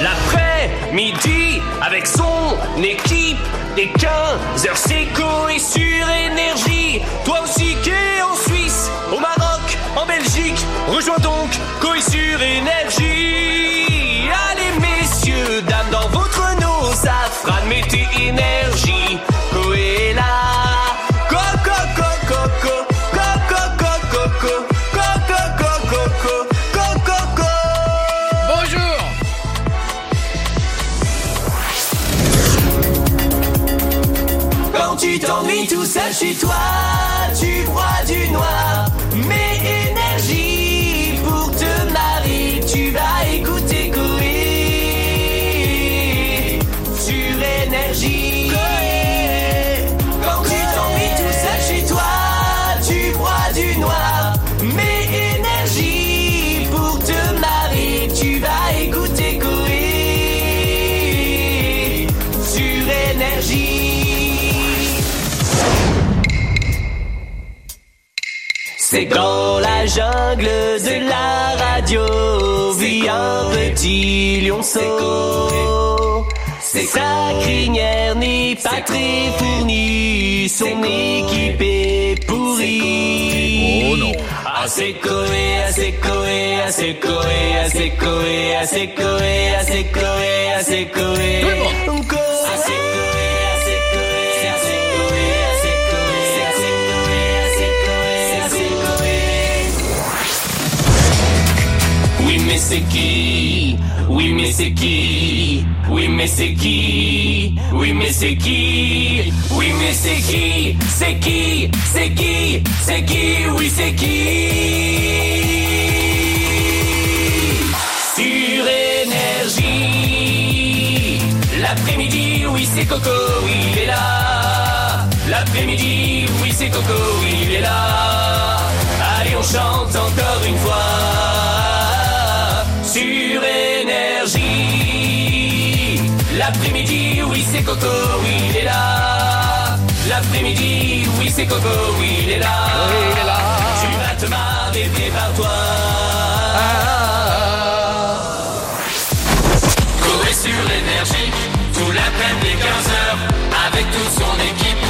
L'après-midi, avec son équipe, des 15 heures séco et sur énergie. Toi aussi qui es en Suisse, au Maroc, en Belgique, rejoins donc Coé sur énergie. Quand tu t'ennuies tout seul chez toi, tu bois du noir. Mais énergie pour te marier, tu vas écouter Coé sur énergie. Quand tu t'ennuies tout seul chez toi, tu bois du noir. Mais énergie pour te marier, tu vas écouter Coé sur énergie. C'est dans la jungle de la radio. Vit un petit lionceau. C'est sa crinière n'est pas très fournie, son équipe est pourrie. Oh non. Assez coé, assez coé, assez coé, assez coé, assez coé, assez coé, assez coé. C'est qui? Oui mais c'est qui? Oui mais c'est qui? Oui mais c'est qui? Oui mais c'est qui? C'est qui? C'est qui? C'est qui? Oui c'est qui? Sur énergie. L'après-midi, oui c'est Coco, il est là. L'après-midi, oui c'est Coco, il est là. Allez on chante encore une fois L'après-midi, oui c'est Coco, oui il est là. L'après-midi, oui c'est Coco, oui il est là. Il est là. Tu vas te marrer, prépare-toi. Coé sur l'énergie, tout l'après-midi dès 15h, avec toute son équipe,